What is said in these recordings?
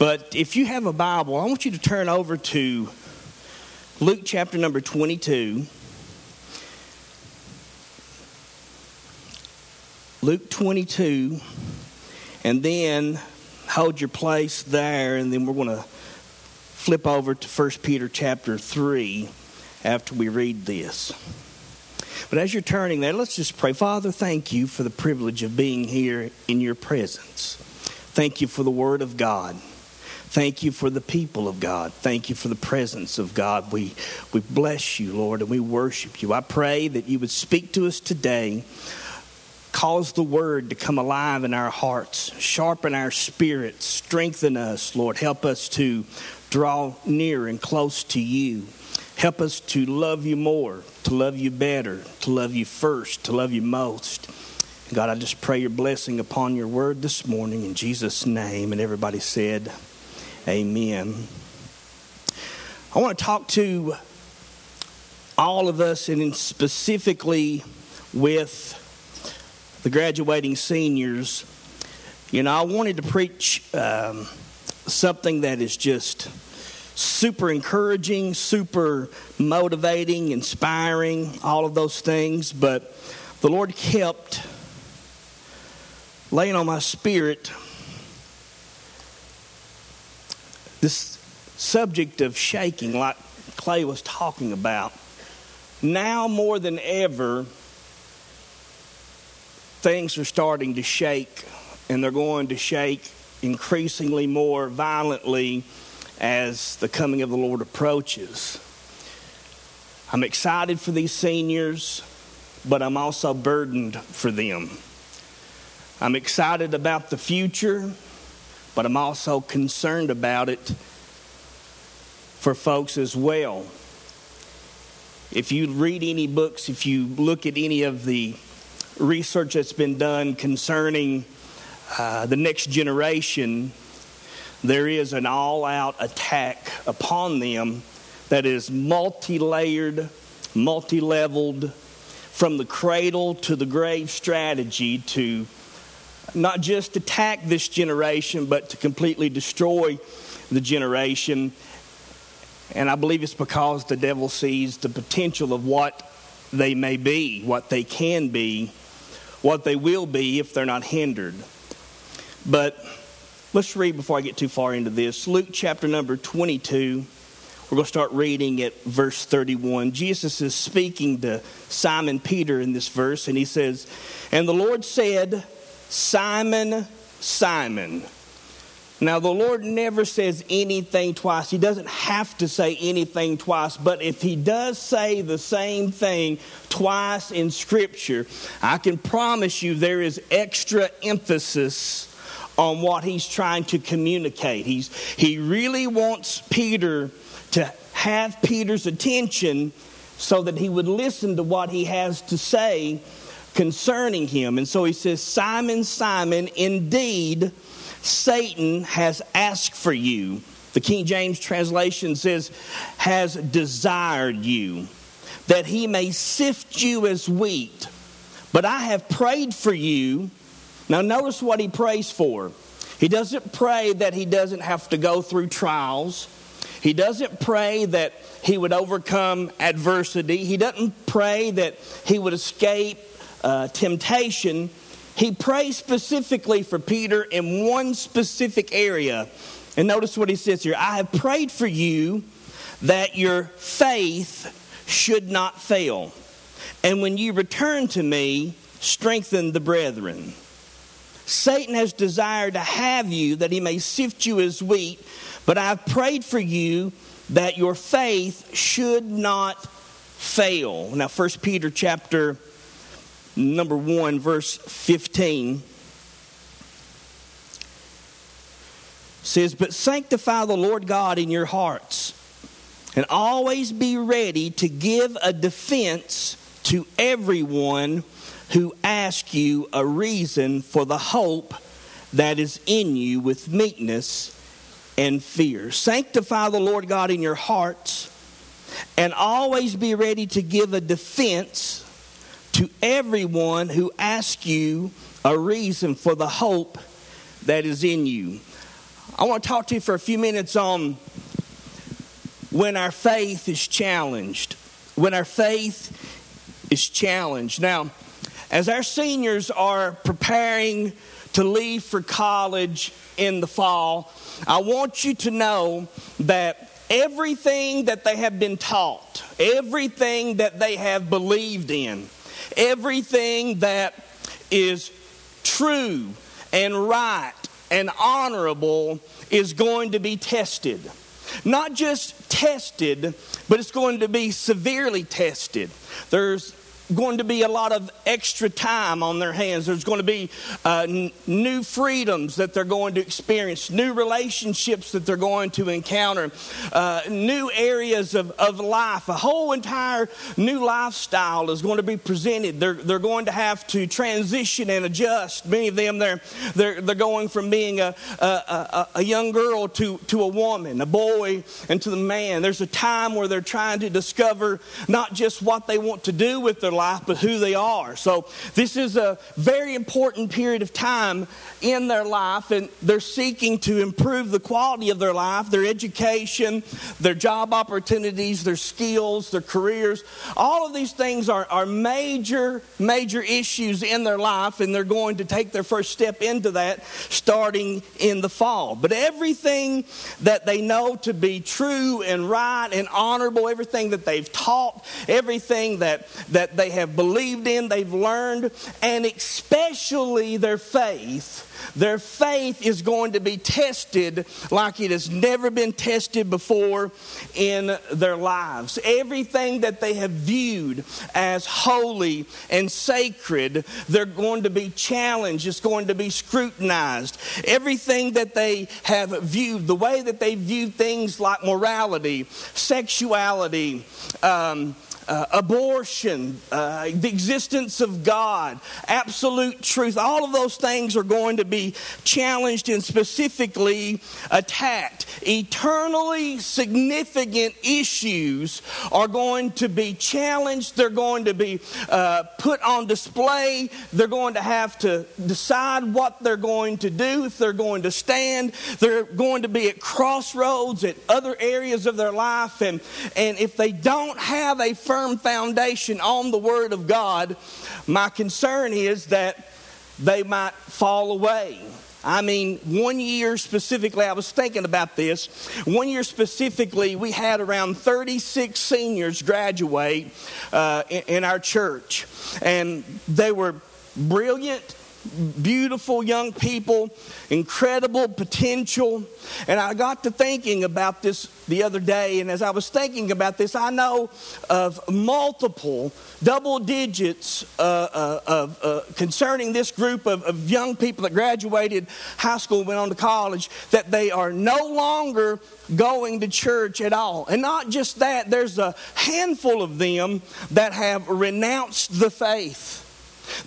But if you have a Bible, I want you to turn over to Luke chapter number 22. Luke 22, and then hold your place there, and then we're going to flip over to 1 Peter chapter 3 after we read this. But as you're turning there, let's just pray. Father, thank you for the privilege of being here in your presence. Thank you for the Word of God. Thank you for the people of God. Thank you for the presence of God. We, we bless you, Lord, and we worship you. I pray that you would speak to us today. Cause the word to come alive in our hearts, sharpen our spirits, strengthen us, Lord. Help us to draw near and close to you. Help us to love you more, to love you better, to love you first, to love you most. God, I just pray your blessing upon your word this morning in Jesus' name. And everybody said, Amen. I want to talk to all of us, and specifically with the graduating seniors. You know, I wanted to preach um, something that is just super encouraging, super motivating, inspiring, all of those things, but the Lord kept laying on my spirit This subject of shaking, like Clay was talking about, now more than ever, things are starting to shake, and they're going to shake increasingly more violently as the coming of the Lord approaches. I'm excited for these seniors, but I'm also burdened for them. I'm excited about the future but I'm also concerned about it for folks as well. If you read any books, if you look at any of the research that's been done concerning uh, the next generation, there is an all out attack upon them that is multi layered, multi leveled, from the cradle to the grave strategy to not just attack this generation, but to completely destroy the generation. And I believe it's because the devil sees the potential of what they may be, what they can be, what they will be if they're not hindered. But let's read before I get too far into this. Luke chapter number 22. We're going to start reading at verse 31. Jesus is speaking to Simon Peter in this verse, and he says, And the Lord said, Simon, Simon. Now, the Lord never says anything twice. He doesn't have to say anything twice, but if He does say the same thing twice in Scripture, I can promise you there is extra emphasis on what He's trying to communicate. He's, he really wants Peter to have Peter's attention so that he would listen to what he has to say concerning him. And so he says, Simon, Simon, indeed, Satan has asked for you. The King James translation says, has desired you, that he may sift you as wheat. But I have prayed for you. Now, notice what he prays for. He doesn't pray that he doesn't have to go through trials. He doesn't pray that he would overcome adversity. He doesn't pray that he would escape uh, temptation, he prays specifically for Peter in one specific area. And notice what he says here I have prayed for you that your faith should not fail. And when you return to me, strengthen the brethren. Satan has desired to have you that he may sift you as wheat, but I've prayed for you that your faith should not fail. Now, 1 Peter chapter number 1, verse 15 says, But sanctify the Lord God in your hearts, and always be ready to give a defense to everyone who asks you a reason for the hope that is in you with meekness and fear. Sanctify the Lord God in your hearts, and always be ready to give a defense to everyone who asks you a reason for the hope that is in you. I want to talk to you for a few minutes on when our faith is challenged. When our faith is challenged. Now, as our seniors are preparing to leave for college in the fall, I want you to know that everything that they have been taught, everything that they have believed in, everything that is true and right and honorable is going to be tested. Not just tested, but it's going to be severely tested. There's going to be a lot of extra time on their hands. There's going to be uh, n- new freedoms that they're going to experience, new relationships that they're going to encounter, uh, new areas of, of life. A whole entire new lifestyle is going to be presented. They're, they're going to have to transition and adjust. Many of them, they're, they're, they're going from being a, a, a, a young girl to, to a woman, a boy, and to the man. There's a time where they're trying to discover not just what they want to do with their life, but who they are. So, this is a very important period of time in their life, and they're seeking to improve the quality of their life, their education, their job opportunities, their skills, their careers. All of these things are, are major, major issues in their life, and they're going to take their first step into that starting in the fall. But everything that they know to be true and right and honorable, everything that they've taught, everything that, that they have believed in, they've learned, and especially their faith. Their faith is going to be tested like it has never been tested before in their lives. Everything that they have viewed as holy and sacred, they're going to be challenged, it's going to be scrutinized. Everything that they have viewed, the way that they view things like morality, sexuality, um, uh, abortion, uh, the existence of God, absolute truth, all of those things are going to be challenged and specifically attacked. Eternally significant issues are going to be challenged, they're going to be uh, put on display, they're going to have to decide what they're going to do, if they're going to stand, they're going to be at crossroads at other areas of their life, and, and if they don't have a firm foundation on the Word of God, my concern is that they might fall away. I mean, one year specifically, I was thinking about this. One year specifically, we had around 36 seniors graduate uh, in, in our church. And they were brilliant, beautiful young people, incredible potential. And I got to thinking about this the other day, and as I was thinking about this, I know of multiple double digits uh, uh, uh, concerning this group of, of young people that graduated high school, went on to college, that they are no longer going to church at all. And not just that, there's a handful of them that have renounced the faith.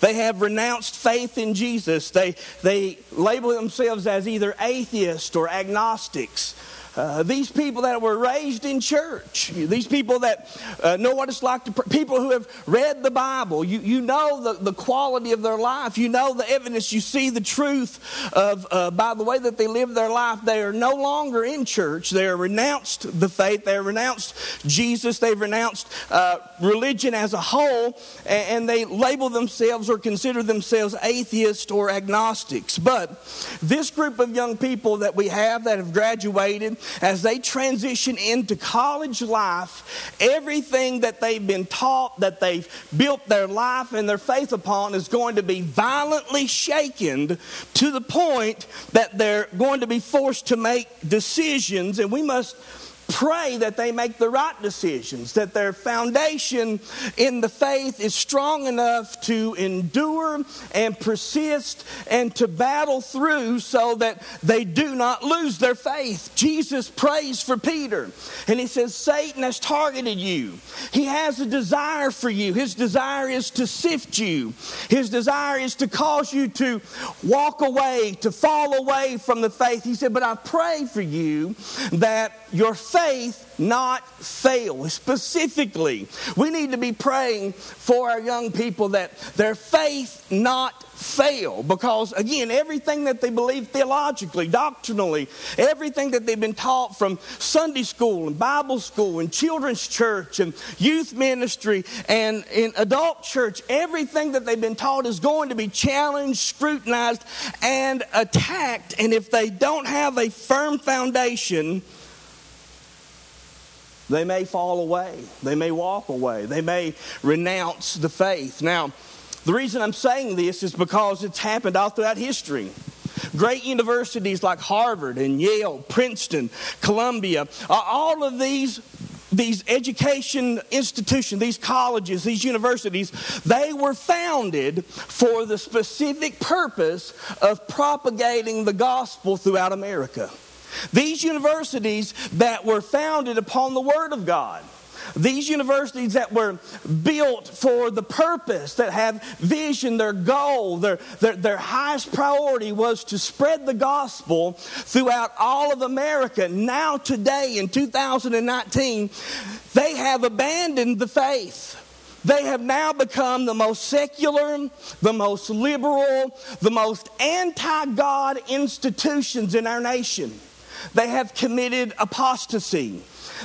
They have renounced faith in Jesus. They, they label themselves as either atheists or agnostics. Uh, these people that were raised in church, these people that uh, know what it's like to, pr- people who have read the Bible, you, you know the, the quality of their life, you know the evidence, you see the truth of, uh, by the way that they live their life. They are no longer in church. They are renounced the faith, they have renounced Jesus, they've renounced uh, religion as a whole, and, and they label themselves or consider themselves atheists or agnostics. But this group of young people that we have that have graduated, as they transition into college life, everything that they've been taught, that they've built their life and their faith upon, is going to be violently shaken to the point that they're going to be forced to make decisions, and we must pray that they make the right decisions, that their foundation in the faith is strong enough to endure and persist and to battle through so that they do not lose their faith. Jesus prays for Peter and he says, Satan has targeted you. He has a desire for you. His desire is to sift you, his desire is to cause you to walk away, to fall away from the faith. He said, But I pray for you that your faith not fail. Specifically, we need to be praying for our young people that their faith not fail because, again, everything that they believe theologically, doctrinally, everything that they've been taught from Sunday school and Bible school and children's church and youth ministry and in adult church, everything that they've been taught is going to be challenged, scrutinized, and attacked. And if they don't have a firm foundation, they may fall away. They may walk away. They may renounce the faith. Now, the reason I'm saying this is because it's happened all throughout history. Great universities like Harvard and Yale, Princeton, Columbia, uh, all of these these education institutions, these colleges, these universities, they were founded for the specific purpose of propagating the gospel throughout America. These universities that were founded upon the Word of God these universities that were built for the purpose, that have vision, their goal, their, their, their highest priority was to spread the gospel throughout all of America. Now, today, in 2019, they have abandoned the faith. They have now become the most secular, the most liberal, the most anti God institutions in our nation. They have committed apostasy.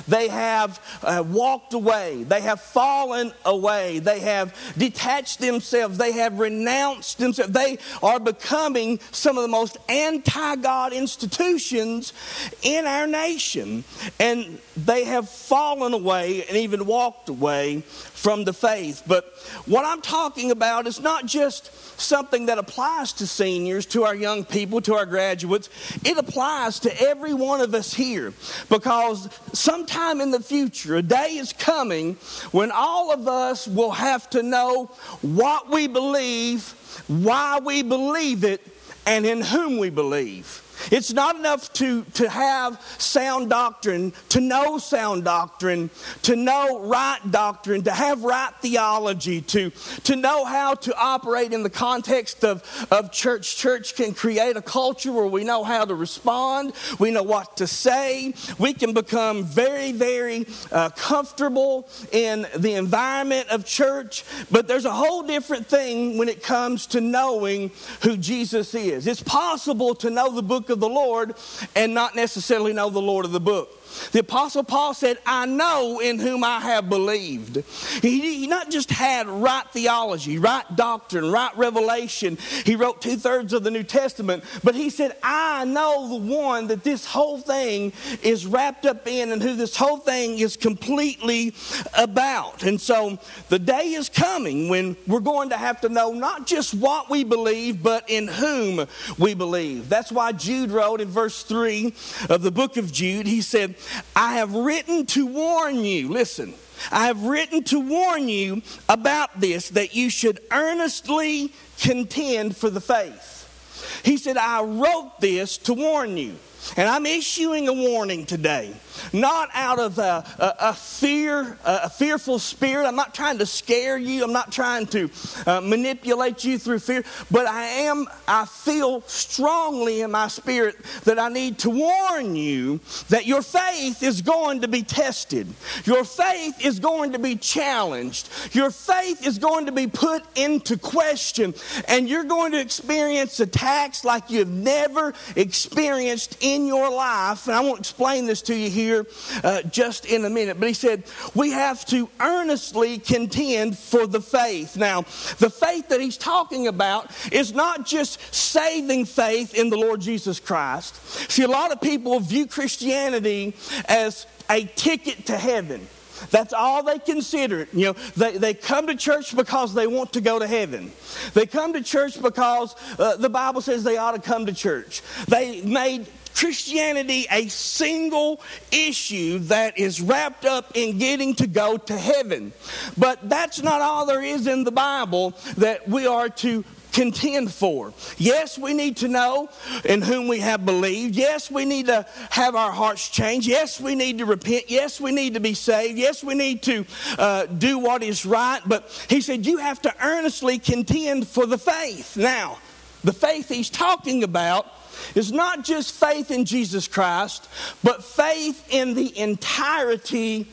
They have uh, walked away. They have fallen away. They have detached themselves. They have renounced themselves. They are becoming some of the most anti God institutions in our nation. And they have fallen away and even walked away from the faith. But what I'm talking about is not just something that applies to seniors, to our young people, to our graduates. It applies to every one of us here because sometime in the future, a day is coming when all of us will have to know what we believe, why we believe it, and in whom we believe. It's not enough to, to have sound doctrine, to know sound doctrine, to know right doctrine, to have right theology, to, to know how to operate in the context of, of church. Church can create a culture where we know how to respond, we know what to say, we can become very, very uh, comfortable in the environment of church, but there's a whole different thing when it comes to knowing who Jesus is. It's possible to know the book of the Lord and not necessarily know the Lord of the book. The Apostle Paul said, I know in whom I have believed. He, he not just had right theology, right doctrine, right revelation. He wrote two thirds of the New Testament, but he said, I know the one that this whole thing is wrapped up in and who this whole thing is completely about. And so the day is coming when we're going to have to know not just what we believe, but in whom we believe. That's why Jude wrote in verse 3 of the book of Jude, he said, I have written to warn you, listen, I have written to warn you about this, that you should earnestly contend for the faith. He said, I wrote this to warn you. And I'm issuing a warning today not out of a, a, a fear, a, a, fearful spirit. I'm not trying to scare you. I'm not trying to uh, manipulate you through fear. But I am, I feel strongly in my spirit that I need to warn you that your faith is going to be tested. Your faith is going to be challenged. Your faith is going to be put into question. And you're going to experience attacks like you've never experienced in your life. And I won't explain this to you here here uh, just in a minute. But he said, we have to earnestly contend for the faith. Now, the faith that he's talking about is not just saving faith in the Lord Jesus Christ. See, a lot of people view Christianity as a ticket to heaven. That's all they consider it. You know, they, they come to church because they want to go to heaven. They come to church because uh, the Bible says they ought to come to church. They made Christianity a single issue that is wrapped up in getting to go to heaven. But that's not all there is in the Bible that we are to contend for. Yes, we need to know in whom we have believed. Yes, we need to have our hearts changed. Yes, we need to repent. Yes, we need to be saved. Yes, we need to uh, do what is right. But he said, you have to earnestly contend for the faith. Now, the faith he's talking about is not just faith in Jesus Christ, but faith in the entirety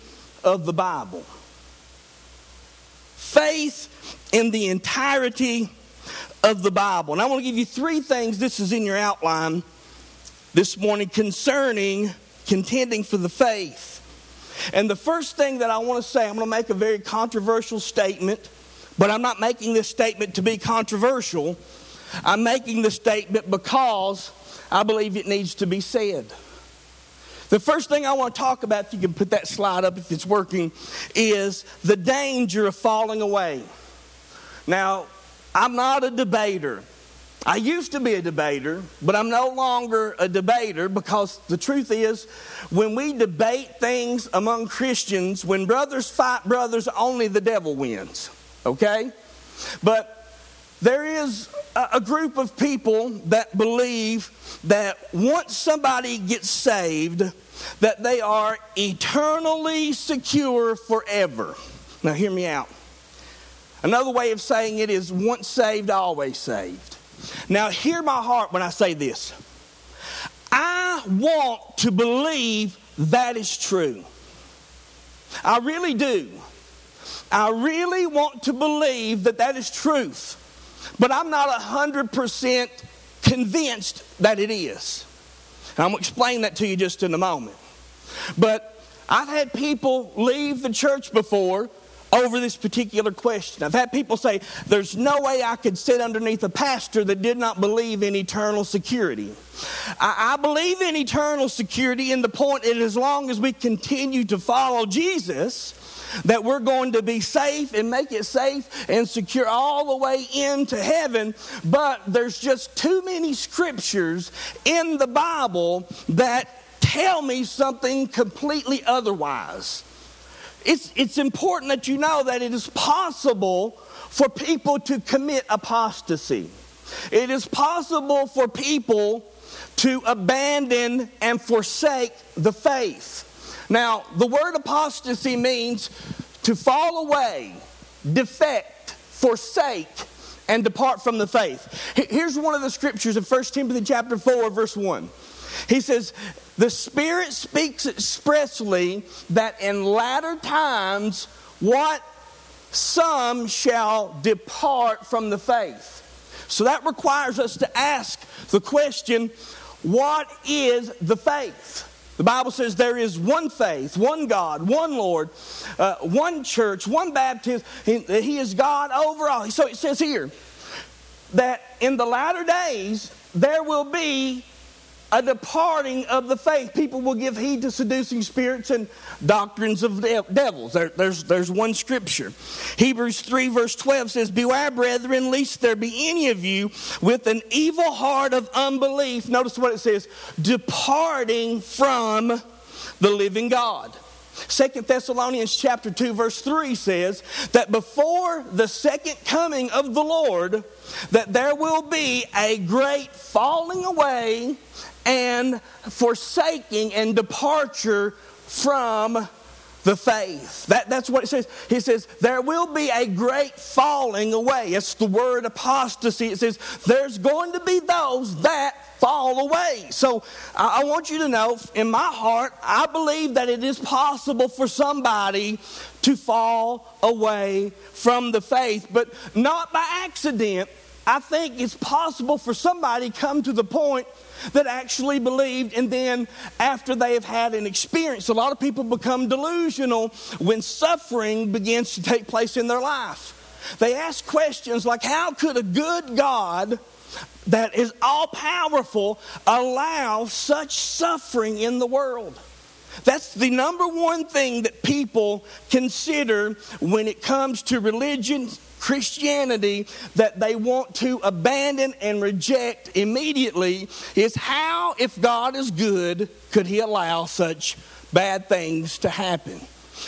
of the Bible. Faith in the entirety of the Bible. And I want to give you three things, this is in your outline this morning, concerning contending for the faith. And the first thing that I want to say, I'm going to make a very controversial statement, but I'm not making this statement to be controversial. I'm making the statement because I believe it needs to be said. The first thing I want to talk about, if you can put that slide up if it's working, is the danger of falling away. Now, I'm not a debater. I used to be a debater, but I'm no longer a debater because the truth is, when we debate things among Christians, when brothers fight brothers, only the devil wins. Okay? But there is a group of people that believe that once somebody gets saved, that they are eternally secure forever. Now, hear me out. Another way of saying it is once saved, always saved. Now, hear my heart when I say this. I want to believe that is true. I really do. I really want to believe that that is truth. But I'm not 100% convinced that it is. And I'm going to explain that to you just in a moment. But I've had people leave the church before over this particular question. I've had people say, There's no way I could sit underneath a pastor that did not believe in eternal security. I, I believe in eternal security in the point that as long as we continue to follow Jesus, that we're going to be safe and make it safe and secure all the way into heaven. But there's just too many scriptures in the Bible that tell me something completely otherwise. It's, it's important that you know that it is possible for people to commit apostasy. It is possible for people to abandon and forsake the faith. Now, the word apostasy means to fall away, defect, forsake, and depart from the faith. Here's one of the scriptures of 1 Timothy chapter 4 verse 1. He says, "The Spirit speaks expressly that in latter times what some shall depart from the faith." So that requires us to ask the question, what is the faith? The Bible says there is one faith, one God, one Lord, uh, one church, one baptism. He, he is God over all. So it says here that in the latter days there will be a departing of the faith. People will give heed to seducing spirits and doctrines of devils. There, there's, there's one scripture. Hebrews 3, verse 12 says, Beware, brethren, lest there be any of you with an evil heart of unbelief. Notice what it says departing from the living God. Second Thessalonians chapter 2 verse 3 says that before the second coming of the Lord that there will be a great falling away and forsaking and departure from the faith. That, that's what it says. He says, There will be a great falling away. It's the word apostasy. It says, There's going to be those that fall away. So I, I want you to know, in my heart, I believe that it is possible for somebody to fall away from the faith, but not by accident. I think it's possible for somebody come to the point that actually believed, and then after they have had an experience, a lot of people become delusional when suffering begins to take place in their life. They ask questions like, How could a good God that is all powerful allow such suffering in the world? That's the number one thing that people consider when it comes to religion, Christianity that they want to abandon and reject immediately is how, if God is good, could He allow such bad things to happen?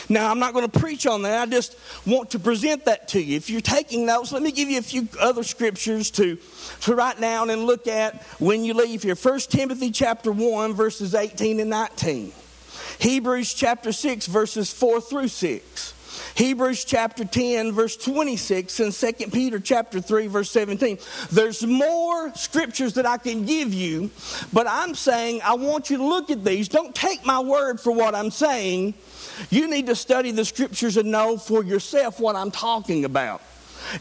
Now, I'm not going to preach on that. I just want to present that to you. If you're taking notes, let me give you a few other scriptures to, to write down and look at when you leave here. 1 Timothy chapter 1, verses 18 and 19. Hebrews chapter 6, verses 4 through 6. Hebrews chapter 10, verse 26, and 2 Peter chapter 3, verse 17. There's more scriptures that I can give you, but I'm saying I want you to look at these. Don't take my word for what I'm saying. You need to study the scriptures and know for yourself what I'm talking about.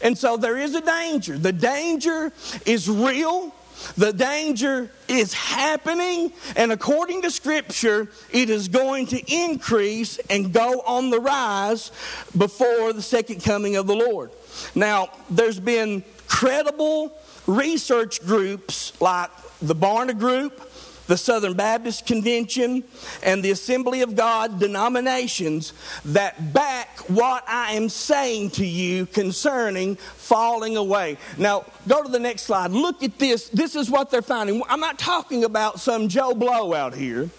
And so there is a danger. The danger is real. The danger is happening, and according to Scripture, it is going to increase and go on the rise before the second coming of the Lord. Now, there's been credible research groups like the Barna Group, the Southern Baptist Convention, and the Assembly of God denominations that back what I am saying to you concerning falling away. Now, go to the next slide. Look at this. This is what they're finding. I'm not talking about some Joe Blow out here.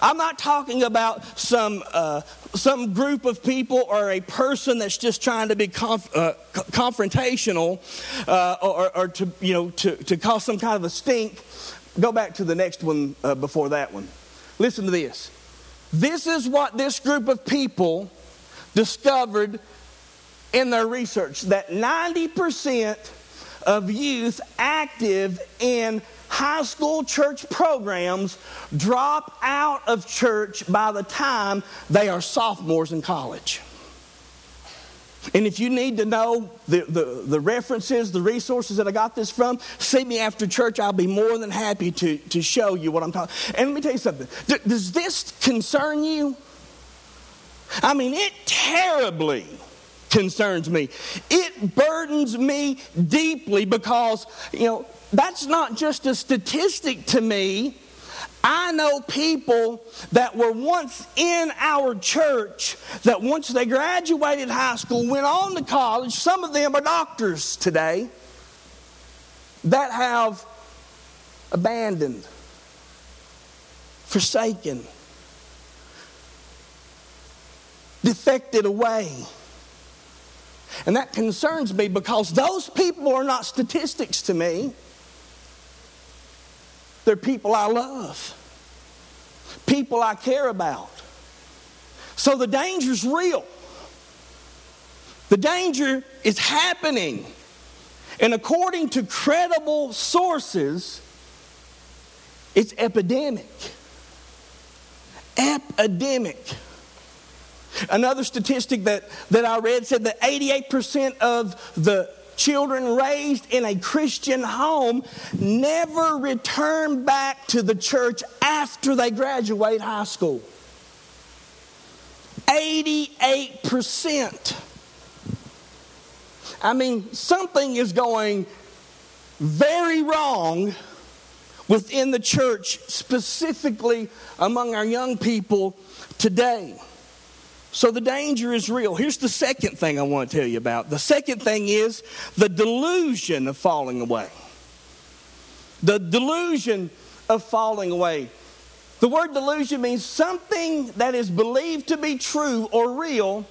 I'm not talking about some uh, some group of people or a person that's just trying to be conf- uh, confrontational uh, or, or, to you know to, to cause some kind of a stink. Go back to the next one uh, before that one. Listen to this. This is what this group of people discovered in their research that 90% of youth active in high school church programs drop out of church by the time they are sophomores in college. And if you need to know the, the, the, references, the resources that I got this from, see me after church. I'll be more than happy to, to show you what I'm talking. And let me tell you something. D- does this concern you? I mean, it terribly concerns me. It burdens me deeply because, you know, that's not just a statistic to me. I know people that were once in our church that once they graduated high school, went on to college, some of them are doctors today, that have abandoned, forsaken, defected away. And that concerns me because those people are not statistics to me. They're people I love, people I care about. So the danger's real. The danger is happening. And according to credible sources, it's epidemic. Epidemic. Another statistic that, that I read said that 88% of the children raised in a Christian home never return back to the church after they graduate high school. 88%. I mean, something is going very wrong within the church, specifically among our young people today. So the danger is real. Here's the second thing I want to tell you about. The second thing is the delusion of falling away. The delusion of falling away. The word delusion means something that is believed to be true or real,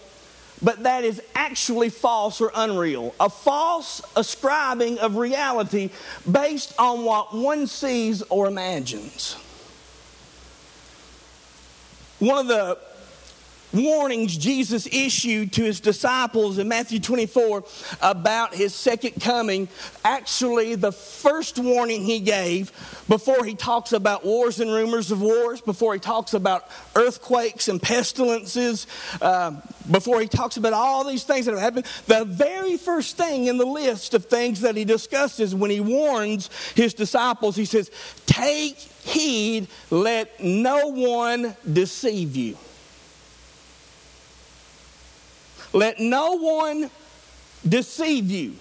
but that is actually false or unreal. A false ascribing of reality based on what one sees or imagines. One of the warnings Jesus issued to his disciples in Matthew 24 about his second coming. Actually, the first warning he gave before he talks about wars and rumors of wars, before he talks about earthquakes and pestilences, uh, before he talks about all these things that have happened, the very first thing in the list of things that he discusses when he warns his disciples, he says, Take heed, let no one deceive you. Let no one deceive you.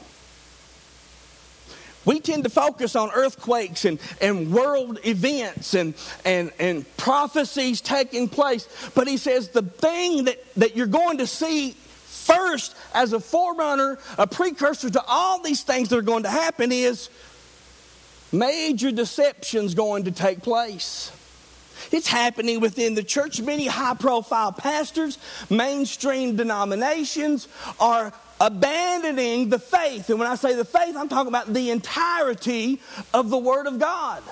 We tend to focus on earthquakes and, and world events and, and, and prophecies taking place. But he says the thing that, that you're going to see first as a forerunner, a precursor to all these things that are going to happen is major deceptions going to take place. It's happening within the church. Many high profile pastors, mainstream denominations are abandoning the faith. And when I say the faith, I'm talking about the entirety of the Word of God.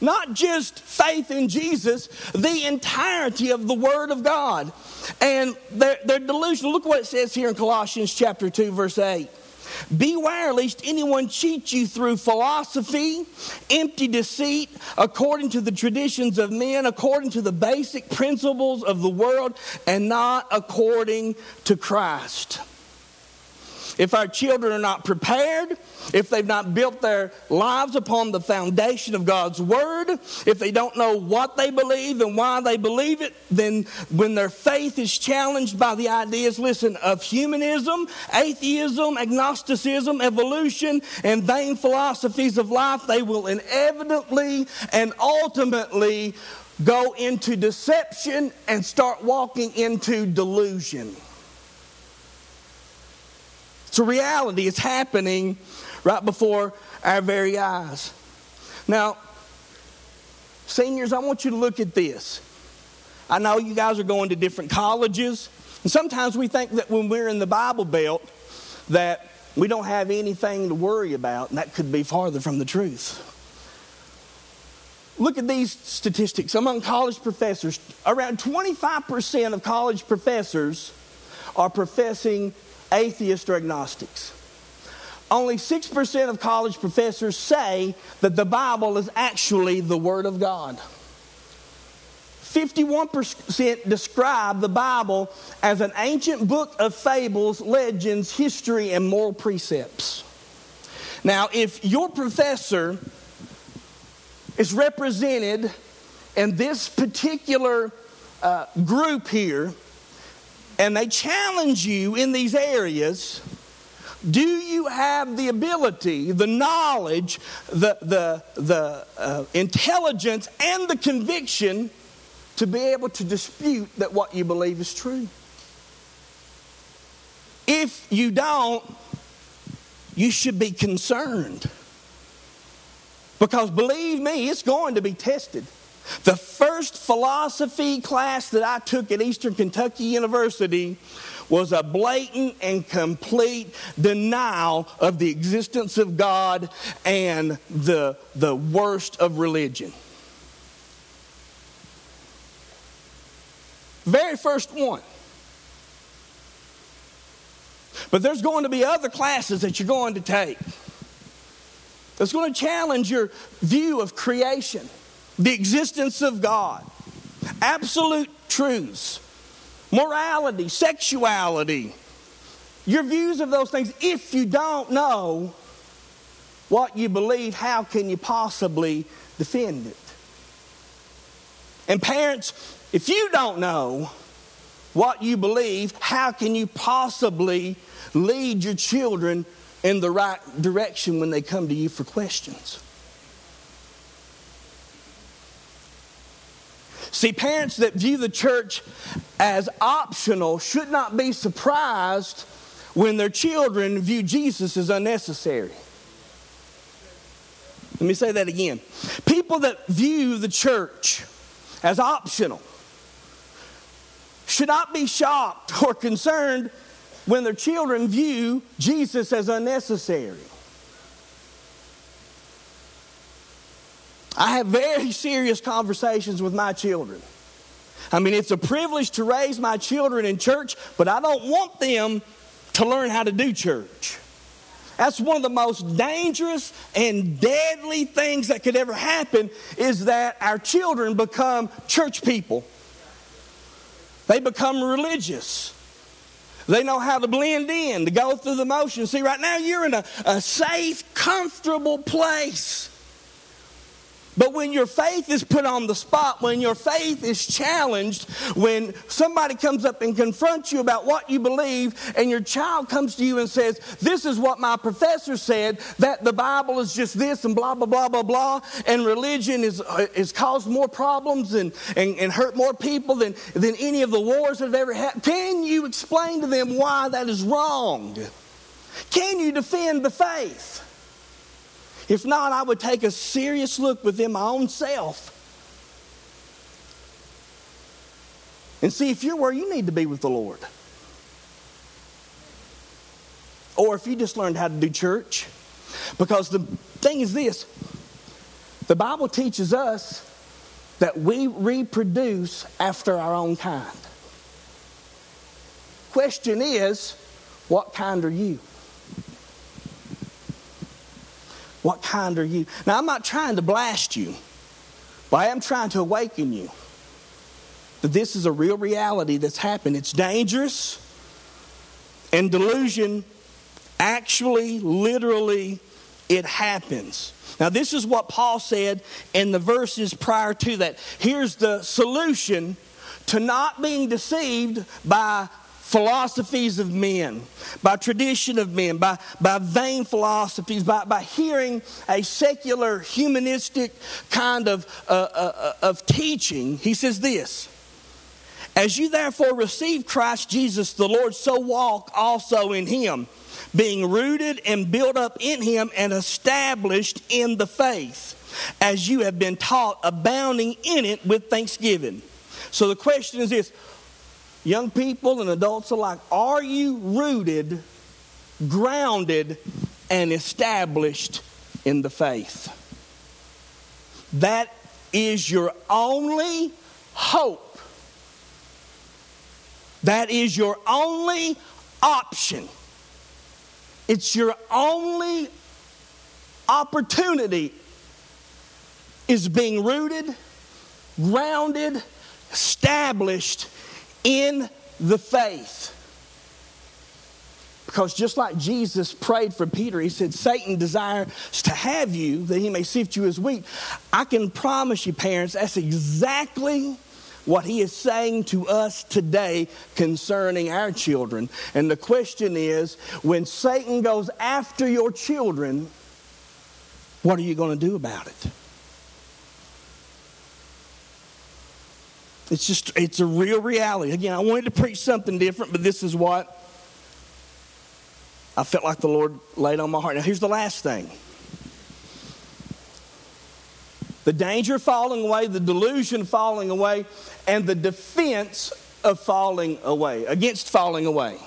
Not just faith in Jesus, the entirety of the Word of God. And they're, they're delusional. Look what it says here in Colossians chapter 2, verse 8. Beware lest anyone cheat you through philosophy, empty deceit, according to the traditions of men, according to the basic principles of the world, and not according to Christ. If our children are not prepared, if they've not built their lives upon the foundation of God's Word, if they don't know what they believe and why they believe it, then when their faith is challenged by the ideas, listen, of humanism, atheism, agnosticism, evolution, and vain philosophies of life, they will inevitably and ultimately go into deception and start walking into delusion. It's a reality, it's happening right before our very eyes. Now, seniors, I want you to look at this. I know you guys are going to different colleges, and sometimes we think that when we're in the Bible Belt that we don't have anything to worry about, and that could be farther from the truth. Look at these statistics among college professors. Around 25% of college professors are professing atheists or agnostics. Only 6% of college professors say that the Bible is actually the Word of God. 51% describe the Bible as an ancient book of fables, legends, history, and moral precepts. Now, if your professor is represented in this particular uh, group here, and they challenge you in these areas, do you have the ability, the knowledge, the, the, the uh, intelligence, and the conviction to be able to dispute that what you believe is true? If you don't, you should be concerned. Because believe me, it's going to be tested. The first philosophy class that I took at Eastern Kentucky University was a blatant and complete denial of the existence of God and the, the worst of religion. Very first one. But there's going to be other classes that you're going to take that's going to challenge your view of creation the existence of God, absolute truths, morality, sexuality, your views of those things. If you don't know what you believe, how can you possibly defend it? And parents, if you don't know what you believe, how can you possibly lead your children in the right direction when they come to you for questions? See, parents that view the church as optional should not be surprised when their children view Jesus as unnecessary. Let me say that again. People that view the church as optional should not be shocked or concerned when their children view Jesus as unnecessary. I have very serious conversations with my children. I mean, it's a privilege to raise my children in church, but I don't want them to learn how to do church. That's one of the most dangerous and deadly things that could ever happen is that our children become church people. They become religious. They know how to blend in, to go through the motions. See, right now you're in a, a safe, comfortable place. But when your faith is put on the spot, when your faith is challenged, when somebody comes up and confronts you about what you believe, and your child comes to you and says, This is what my professor said, that the Bible is just this and blah, blah, blah, blah, blah, and religion is, uh, is caused more problems and, and, and hurt more people than, than any of the wars that have ever happened. Can you explain to them why that is wrong? Can you defend the faith? If not, I would take a serious look within my own self and see if you're where you need to be with the Lord. Or if you just learned how to do church. Because the thing is this The Bible teaches us that we reproduce after our own kind. Question is, what kind are you? What kind are you? Now, I'm not trying to blast you, but I am trying to awaken you that this is a real reality that's happened. It's dangerous, and delusion actually, literally, it happens. Now, this is what Paul said in the verses prior to that. Here's the solution to not being deceived by philosophies of men, by tradition of men, by, by vain philosophies, by, by hearing a secular, humanistic kind of, uh, uh, uh of teaching. He says this As you therefore receive Christ Jesus the Lord, so walk also in him being rooted and built up in him and established in the faith, as you have been taught, abounding in it with thanksgiving. So the question is this young people and adults alike, are you rooted, grounded, and established in the faith? That is your only hope. That is your only option. It's your only opportunity is being rooted, grounded, established in the faith. Because just like Jesus prayed for Peter, he said, Satan desires to have you that he may sift you as wheat. I can promise you, parents, that's exactly what he is saying to us today concerning our children. And the question is when Satan goes after your children, what are you going to do about it? It's just, it's a real reality. Again, I wanted to preach something different, but this is what I felt like the Lord laid on my heart. Now, here's the last thing the danger of falling away, the delusion falling away, and the defense of falling away, against falling away.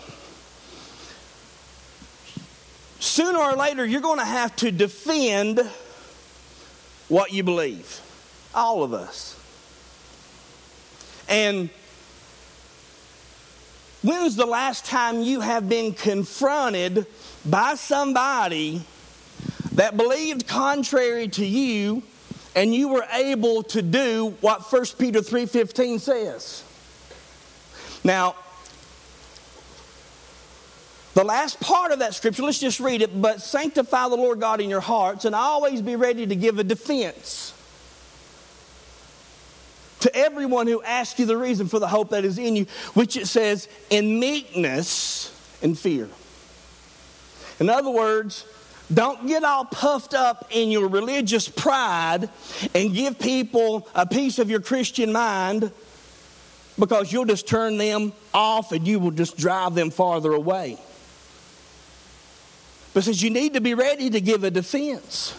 Sooner or later, you're going to have to defend what you believe. All of us. And when was the last time you have been confronted by somebody that believed contrary to you and you were able to do what 1 Peter 3:15 says. Now, the last part of that scripture, let's just read it, but sanctify the Lord God in your hearts and always be ready to give a defense to everyone who asks you the reason for the hope that is in you, which it says in meekness and fear. In other words, don't get all puffed up in your religious pride and give people a piece of your Christian mind because you'll just turn them off and you will just drive them farther away. But says you need to be ready to give a defense.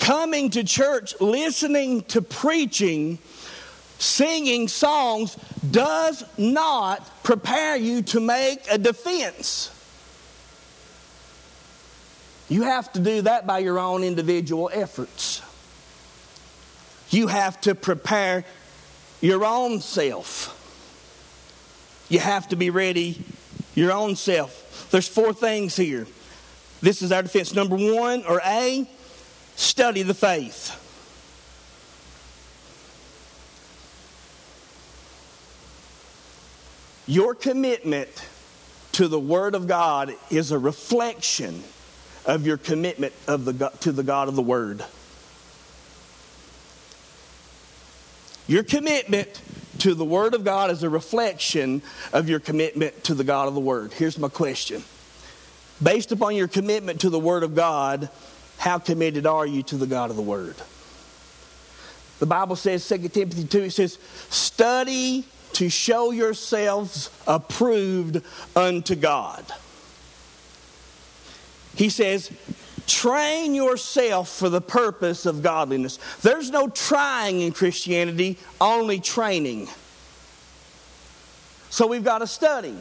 Coming to church, listening to preaching, singing songs does not prepare you to make a defense. You have to do that by your own individual efforts. You have to prepare your own self. You have to be ready your own self. There's four things here. This is our defense. Number one, or A, study the faith. Your commitment to the Word of God is a reflection of your commitment of the, to the God of the Word. Your commitment to the Word of God is a reflection of your commitment to the God of the Word. Here's my question Based upon your commitment to the Word of God, how committed are you to the God of the Word? The Bible says, 2 Timothy 2, it says, study to show yourselves approved unto God. He says, train yourself for the purpose of godliness. There's no trying in Christianity, only training. So we've got to study.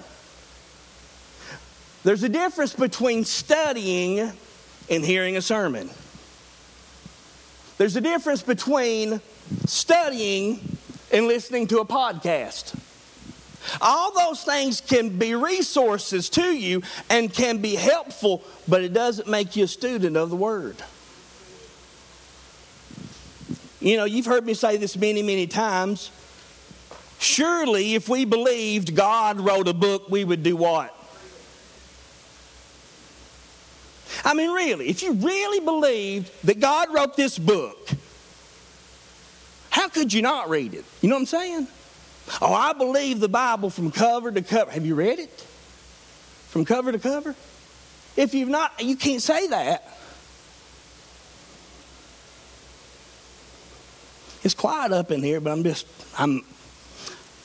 There's a difference between studying and hearing a sermon. There's a difference between studying and listening to a podcast. All those things can be resources to you and can be helpful, but it doesn't make you a student of the Word. You know, you've heard me say this many, many times. Surely, if we believed God wrote a book, we would do what? I mean, really, if you really believed that God wrote this book, how could you not read it? You know what I'm saying? Oh, I believe the Bible from cover to cover. Have you read it? From cover to cover? If you've not, you can't say that. It's quiet up in here, but I'm just, I'm,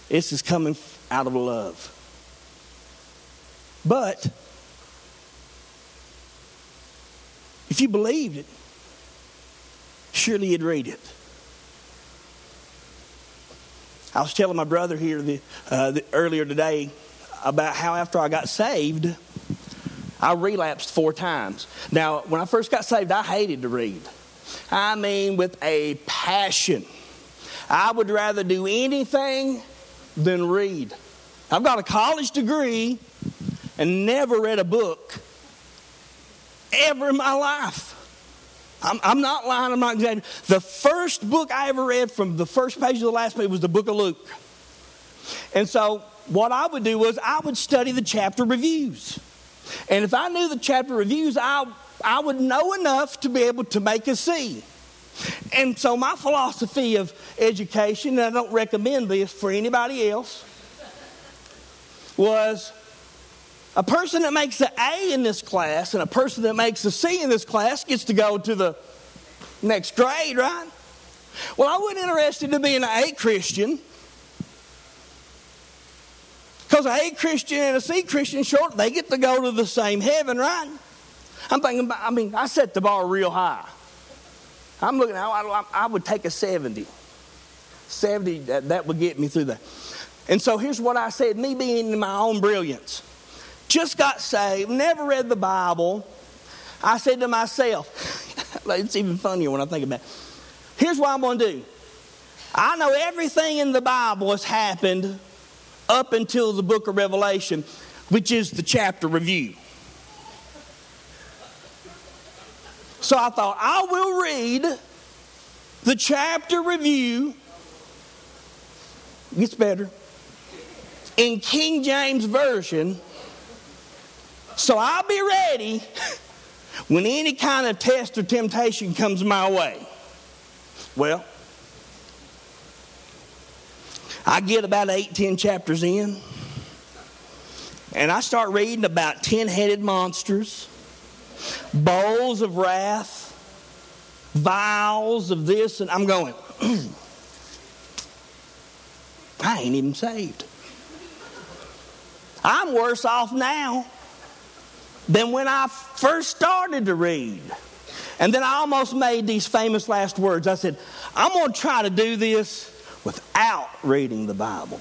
this is coming out of love. But if you believed it, surely you'd read it. I was telling my brother here the, uh, the, earlier today about how after I got saved, I relapsed four times. Now, when I first got saved, I hated to read. I mean, with a passion. I would rather do anything than read. I've got a college degree and never read a book ever in my life. I'm, I'm, not lying, I'm not exaggerating. The first book I ever read from the first page to the last page was the book of Luke. And so, what I would do was I would study the chapter reviews. And if I knew the chapter reviews, I, I would know enough to be able to make a C. And so, my philosophy of education, and I don't recommend this for anybody else, was a person that makes an A in this class and a person that makes a C in this class gets to go to the next grade, right? Well, I wasn't interested in being an A Christian. Because an A Christian and a C Christian, short, they get to go to the same heaven, right? I'm thinking about, I mean, I set the bar real high. I'm looking, I, I would take a 70. 70, that, that would get me through that. And so here's what I said me being in my own brilliance just got saved, never read the Bible. I said to myself, it's even funnier when I think about it. Here's what I'm going to do I know everything in the Bible has happened up until the book of Revelation, which is the chapter review. So I thought, I will read the chapter review. Gets better. In King James Version so I'll be ready when any kind of test or temptation comes my way. Well, I get about eight, ten chapters in, and I start reading about ten headed monsters, bowls of wrath, vials of this, and I'm going, I ain't even saved. I'm worse off now than when I first started to read. And then I almost made these famous last words. I said, I'm going to try to do this without reading the Bible.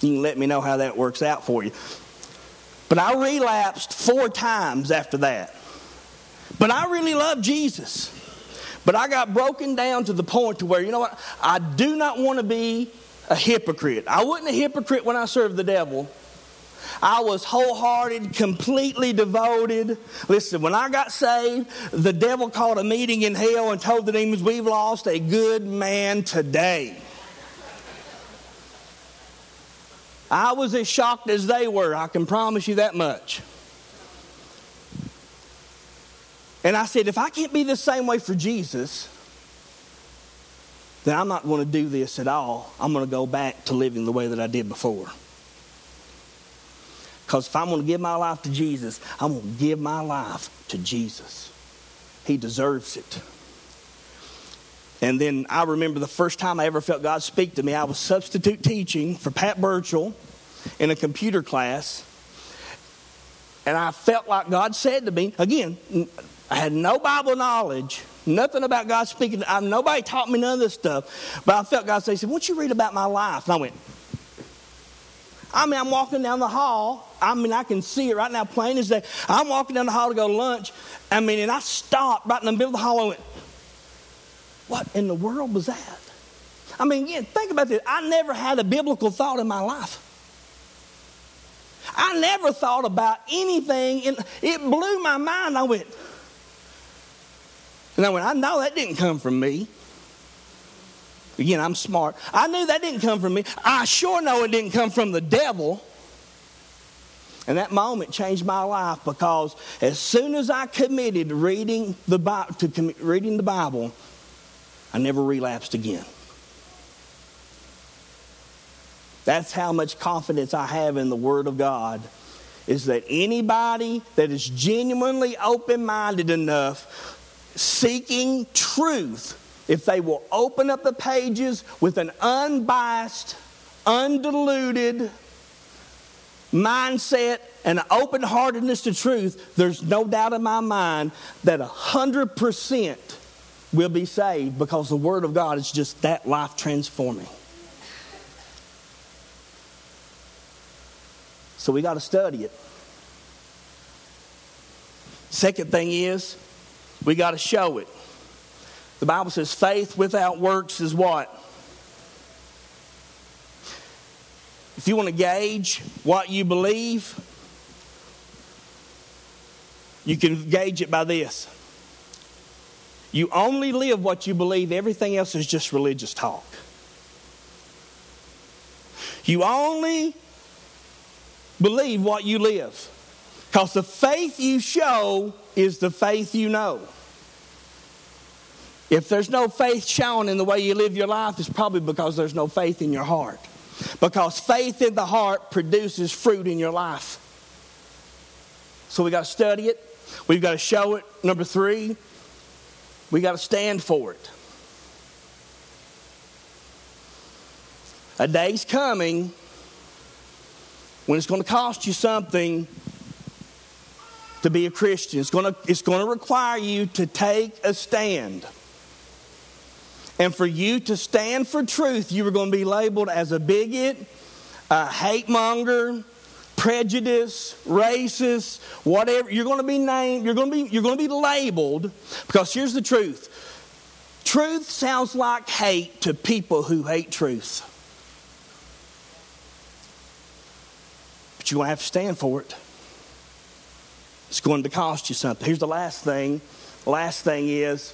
You can let me know how that works out for you. But I relapsed four times after that. But I really love Jesus. But I got broken down to the point to where, you know what? I do not want to be a hypocrite. I wasn't a hypocrite when I served the devil. I was wholehearted, completely devoted. Listen, when I got saved, the devil called a meeting in hell and told the demons, We've lost a good man today. I was as shocked as they were, I can promise you that much. And I said, If I can't be the same way for Jesus, then I'm not going to do this at all. I'm going to go back to living the way that I did before. Because if I'm going to give my life to Jesus, I'm going to give my life to Jesus. He deserves it. And then I remember the first time I ever felt God speak to me, I was substitute teaching for Pat Burchell in a computer class. And I felt like God said to me, again, I had no Bible knowledge, Nothing about God speaking. I, nobody taught me none of this stuff. But I felt God say, said, Won't you read about my life? And I went, I mean, I'm walking down the hall. I mean, I can see it right now, plain as day. I'm walking down the hall to go to lunch. I mean, and I stopped right in the middle of the hall and went, What in the world was that? I mean, yeah, think about this. I never had a biblical thought in my life. I never thought about anything. And it blew my mind. I went, and I went, I know that didn't come from me. Again, I'm smart. I knew that didn't come from me. I sure know it didn't come from the devil. And that moment changed my life because as soon as I committed reading the Bible, to reading the Bible, I never relapsed again. That's how much confidence I have in the Word of God. Is that anybody that is genuinely open minded enough, seeking truth, if they will open up the pages with an unbiased, undiluted mindset and an open heartedness to truth, there's no doubt in my mind that 100% will be saved because the Word of God is just that life transforming. So we got to study it. Second thing is, we got to show it. The Bible says faith without works is what? If you want to gauge what you believe, you can gauge it by this. You only live what you believe, everything else is just religious talk. You only believe what you live. Because the faith you show is the faith you know. If there's no faith shown in the way you live your life, it's probably because there's no faith in your heart. Because faith in the heart produces fruit in your life. So we got to study it, we've got to show it. Number three, we got to stand for it. A day's coming when it's going to cost you something to be a Christian. It's going to, it's going to require you to take a stand. And for you to stand for truth, you are going to be labeled as a bigot, a hate monger, prejudice, racist, whatever. You're going to be named, you're going to be, you're going to be labeled because here's the truth. Truth sounds like hate to people who hate truth. but you're going to have to stand for it. It's going to cost you something. Here's the last thing. The last thing is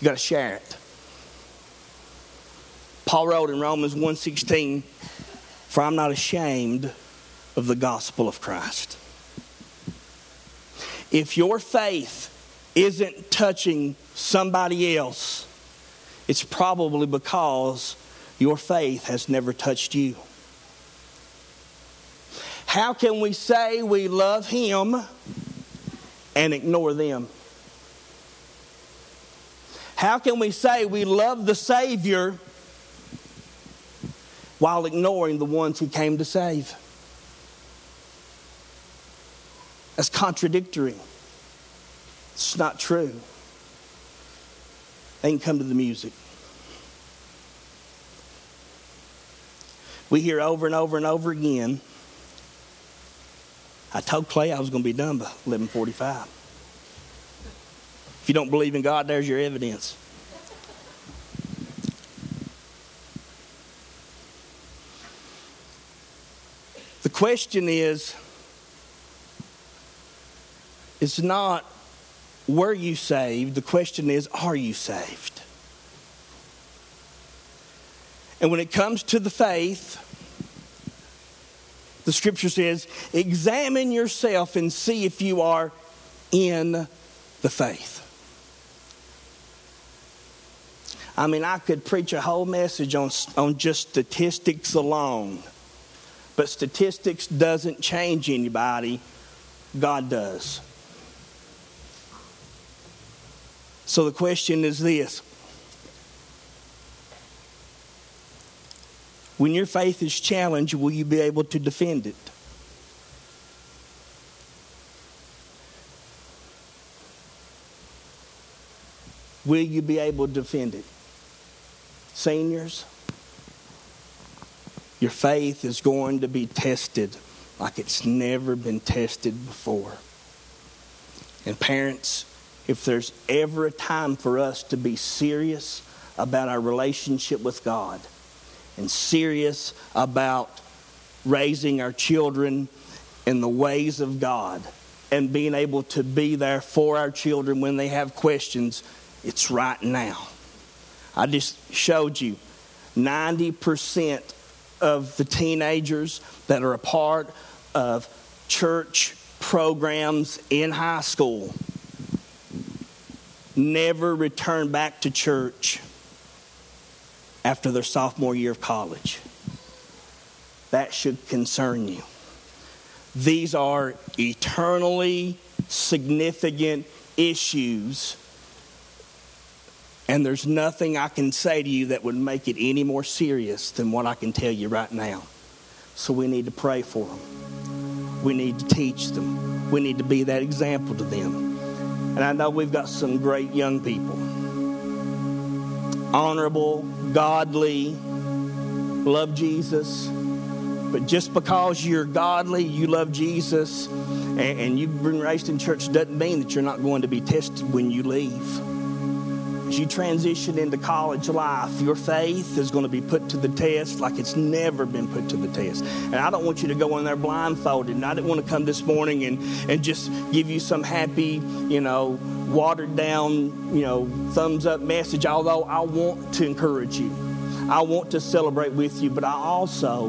you got to share it. Paul wrote in Romans 1:16, "For I'm not ashamed of the gospel of Christ." If your faith isn't touching somebody else, it's probably because your faith has never touched you. How can we say we love Him and ignore them? How can we say we love the Savior while ignoring the ones He came to save? That's contradictory. It's not true. They can come to the music. We hear over and over and over again I told Clay I was going to be done by 11:45. If you don't believe in God, there's your evidence. The question is it's not were you saved? The question is are you saved? And when it comes to the faith, the scripture says, examine yourself and see if you are in the faith. I mean, I could preach a whole message on, on just statistics alone. But statistics doesn't change anybody, God does. So the question is this When your faith is challenged, will you be able to defend it? Will you be able to defend it? Seniors, Your faith is going to be tested like it's never been tested before. And parents, if there's ever a time for us to be serious about our relationship with God and serious about raising our children in the ways of God and being able to be there for our children when they have questions, it's right now. I just showed you 90% of the teenagers that are a part of church programs in high school never return back to church after their sophomore year of college. That should concern you. These are eternally significant issues. And there's nothing I can say to you that would make it any more serious than what I can tell you right now. So we need to pray for them. We need to teach them. We need to be that example to them. And I know we've got some great young people honorable, godly, love Jesus. But just because you're godly, you love Jesus, and, and you've been raised in church doesn't mean that you're not going to be tested when you leave. As you transition into college life, your faith is going to be put to the test like it's never been put to the test. And I don't want you to go in there blindfolded. And I didn't want to come this morning and, and just give you some happy, you know, watered down, you know, thumbs up message, although I want to encourage you. I want to celebrate with you, but I also,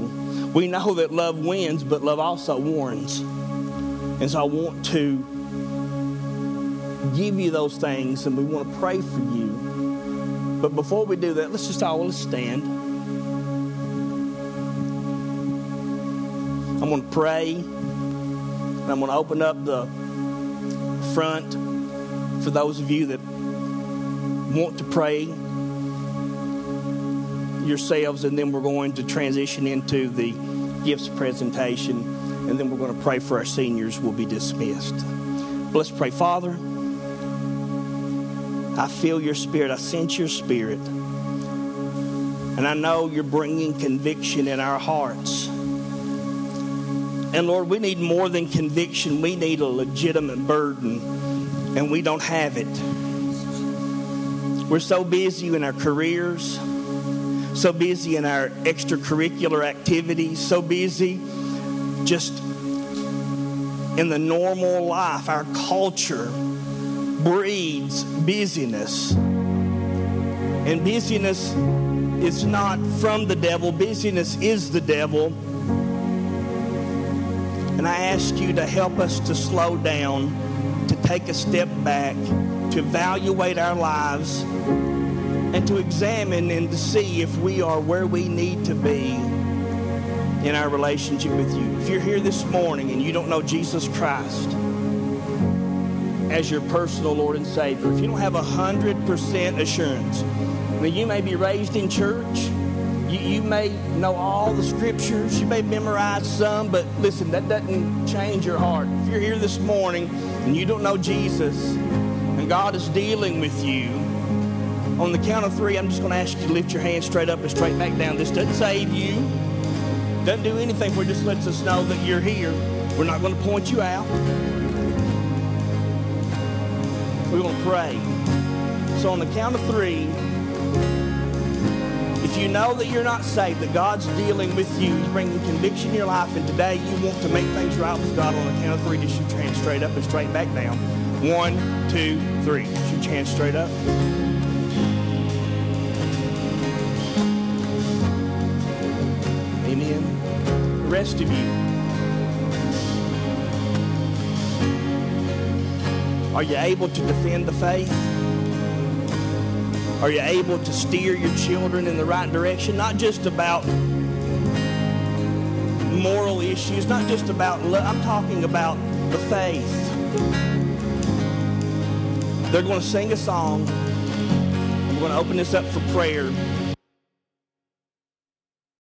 we know that love wins, but love also warns. And so I want to give you those things and we want to pray for you. But before we do that, let's just all stand. I'm going to pray. And I'm going to open up the front for those of you that want to pray yourselves, and then we're going to transition into the gifts presentation, and then we're going to pray for our seniors. We'll be dismissed. Let's pray, Father. I feel your spirit. I sense your spirit. And I know you're bringing conviction in our hearts. And Lord, we need more than conviction. We need a legitimate burden, and we don't have it. We're so busy in our careers, so busy in our extracurricular activities, so busy just in the normal life, our culture breeds busyness. And busyness is not from the devil, busyness is the devil. And I ask you to help us to slow down, to take a step back, to evaluate our lives, and to examine and to see if we are where we need to be in our relationship with you. If you're here this morning and you don't know Jesus Christ, as your personal Lord and Savior, if you don't have a hundred percent assurance, I mean, you may be raised in church, you, you may know all the scriptures, you may memorize some, but listen, that doesn't change your heart. If you're here this morning and you don't know Jesus, and God is dealing with you, on the count of three, I'm just going to ask you to lift your hand straight up and straight back down. This doesn't save you, doesn't do anything. It just lets us know that you're here. We're not going to point you out. We're going to pray. So, on the count of three, if you know that you're not saved, that God's dealing with you, He's bringing conviction in your life, and today you want to make things right with God, on the count of three, just shoot your hand straight up and straight back down. One, two, three. Shoot your hand straight up. Amen. The rest of you. Are you able to defend the faith? Are you able to steer your children in the right direction? Not just about moral issues, not just about love. I'm talking about the faith. They're going to sing a song. I'm going to open this up for prayer.